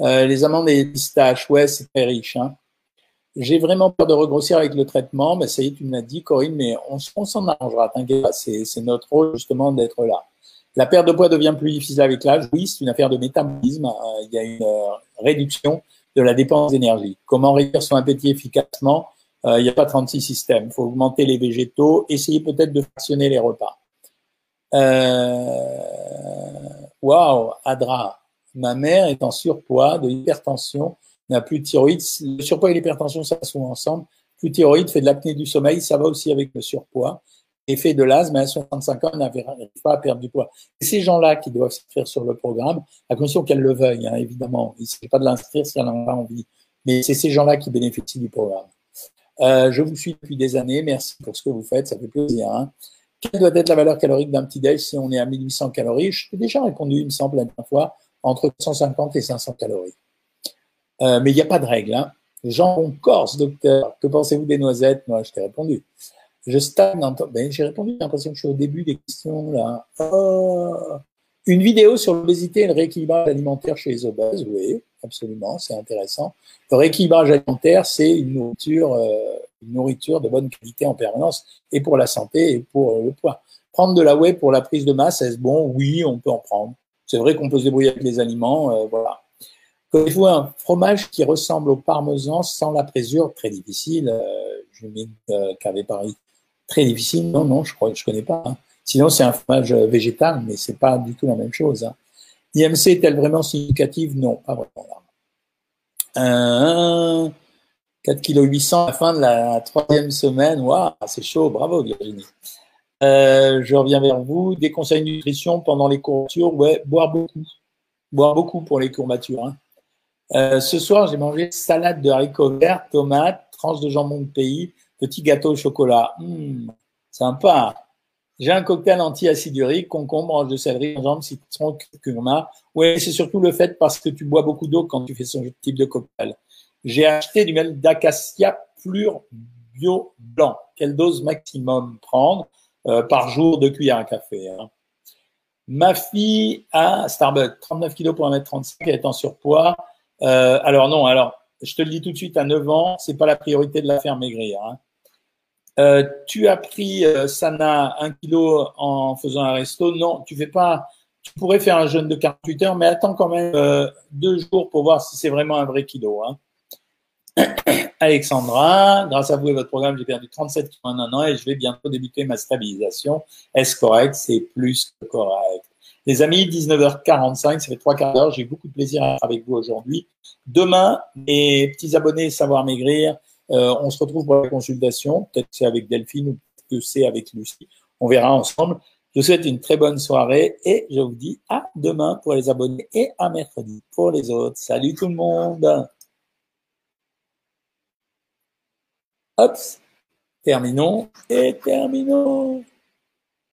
Euh, les amandes et les pistaches, ouais, c'est très riche. Hein. J'ai vraiment peur de regrossir avec le traitement. Ben, ça y est, tu me l'as dit, Corinne, mais on, s'en arrangera, t'inquiète pas. C'est, notre rôle, justement, d'être là. La perte de poids devient plus difficile avec l'âge. Oui, c'est une affaire de métabolisme. Euh, il y a une euh, réduction de la dépense d'énergie. Comment réduire son appétit efficacement? Euh, Il n'y a pas 36 systèmes. Il faut augmenter les végétaux, essayer peut-être de fractionner les repas. Waouh, Adra, ma mère est en surpoids, de l'hypertension n'a plus de thyroïde. Le surpoids et l'hypertension, ça sont ensemble. Plus de thyroïde, fait de l'apnée du sommeil, ça va aussi avec le surpoids. Et fait de l'asthme, à 65 ans, n'arrive pas à perdre du poids. Ces gens-là qui doivent s'inscrire sur le programme, à condition qu'elles le veuillent, hein, évidemment. Il ne s'agit pas de l'inscrire si elle n'en a envie. Mais c'est ces gens-là qui bénéficient du programme. Euh, je vous suis depuis des années. Merci pour ce que vous faites. Ça fait plaisir. Hein. Quelle doit être la valeur calorique d'un petit déj si on est à 1800 calories? Je t'ai déjà répondu, il me semble, la dernière fois, entre 150 et 500 calories. Euh, mais il n'y a pas de règle. Hein. Jean Corse, docteur, que pensez-vous des noisettes? Moi, je t'ai répondu. Je stagne dans ben, J'ai répondu, j'ai l'impression que je suis au début des questions. là. Oh. Une vidéo sur l'obésité et le rééquilibrage alimentaire chez les obèses, oui, absolument, c'est intéressant. Le rééquilibrage alimentaire, c'est une nourriture, euh, nourriture de bonne qualité en permanence, et pour la santé et pour le poids. Prendre de la whey pour la prise de masse, est-ce bon? Oui, on peut en prendre. C'est vrai qu'on peut se débrouiller avec les aliments, euh, voilà. Connaissez-vous un fromage qui ressemble au parmesan sans la présure Très difficile. Euh, je mets euh, Paris. Très difficile. Non, non, je je connais pas. Hein. Sinon, c'est un fromage euh, végétal, mais c'est pas du tout la même chose. Hein. IMC est-elle vraiment significative? Non, pas vraiment. Euh, 4 kg 800 à la fin de la troisième semaine. Waouh, c'est chaud. Bravo, Virginie. Euh, je reviens vers vous. Des conseils de nutrition pendant les courbatures Ouais, boire beaucoup. Boire beaucoup pour les courbatures. Hein. Euh, ce soir, j'ai mangé salade de haricots verts, tomates, tranche de jambon de pays, petit gâteau au chocolat. Mmh, sympa. J'ai un cocktail anti-acidurique, concombre, branche de céleri, gingembre, citron, curcuma. Oui, c'est surtout le fait parce que tu bois beaucoup d'eau quand tu fais ce type de cocktail. J'ai acheté du miel d'acacia pur bio blanc. Quelle dose maximum prendre euh, par jour de cuillère à café hein. Ma fille a Starbucks, 39 kg pour 1m35, elle est en surpoids. Euh, alors non, alors je te le dis tout de suite, à 9 ans, c'est pas la priorité de la faire maigrir. Hein. Euh, tu as pris Sana un kilo en faisant un resto? Non, tu fais pas. Tu pourrais faire un jeûne de 48 heures, mais attends quand même deux jours pour voir si c'est vraiment un vrai kilo. Hein. Alexandra, grâce à vous et votre programme, j'ai perdu 37 kilos en un an et je vais bientôt débuter ma stabilisation. Est-ce correct? C'est plus que correct. Les amis, 19h45, ça fait trois quarts d'heure. J'ai beaucoup de plaisir à être avec vous aujourd'hui. Demain, mes petits abonnés Savoir Maigrir, euh, on se retrouve pour la consultation. Peut-être c'est avec Delphine ou peut-être c'est avec Lucie. On verra ensemble. Je vous souhaite une très bonne soirée et je vous dis à demain pour les abonnés et à mercredi pour les autres. Salut tout le monde. Hop, terminons et terminons.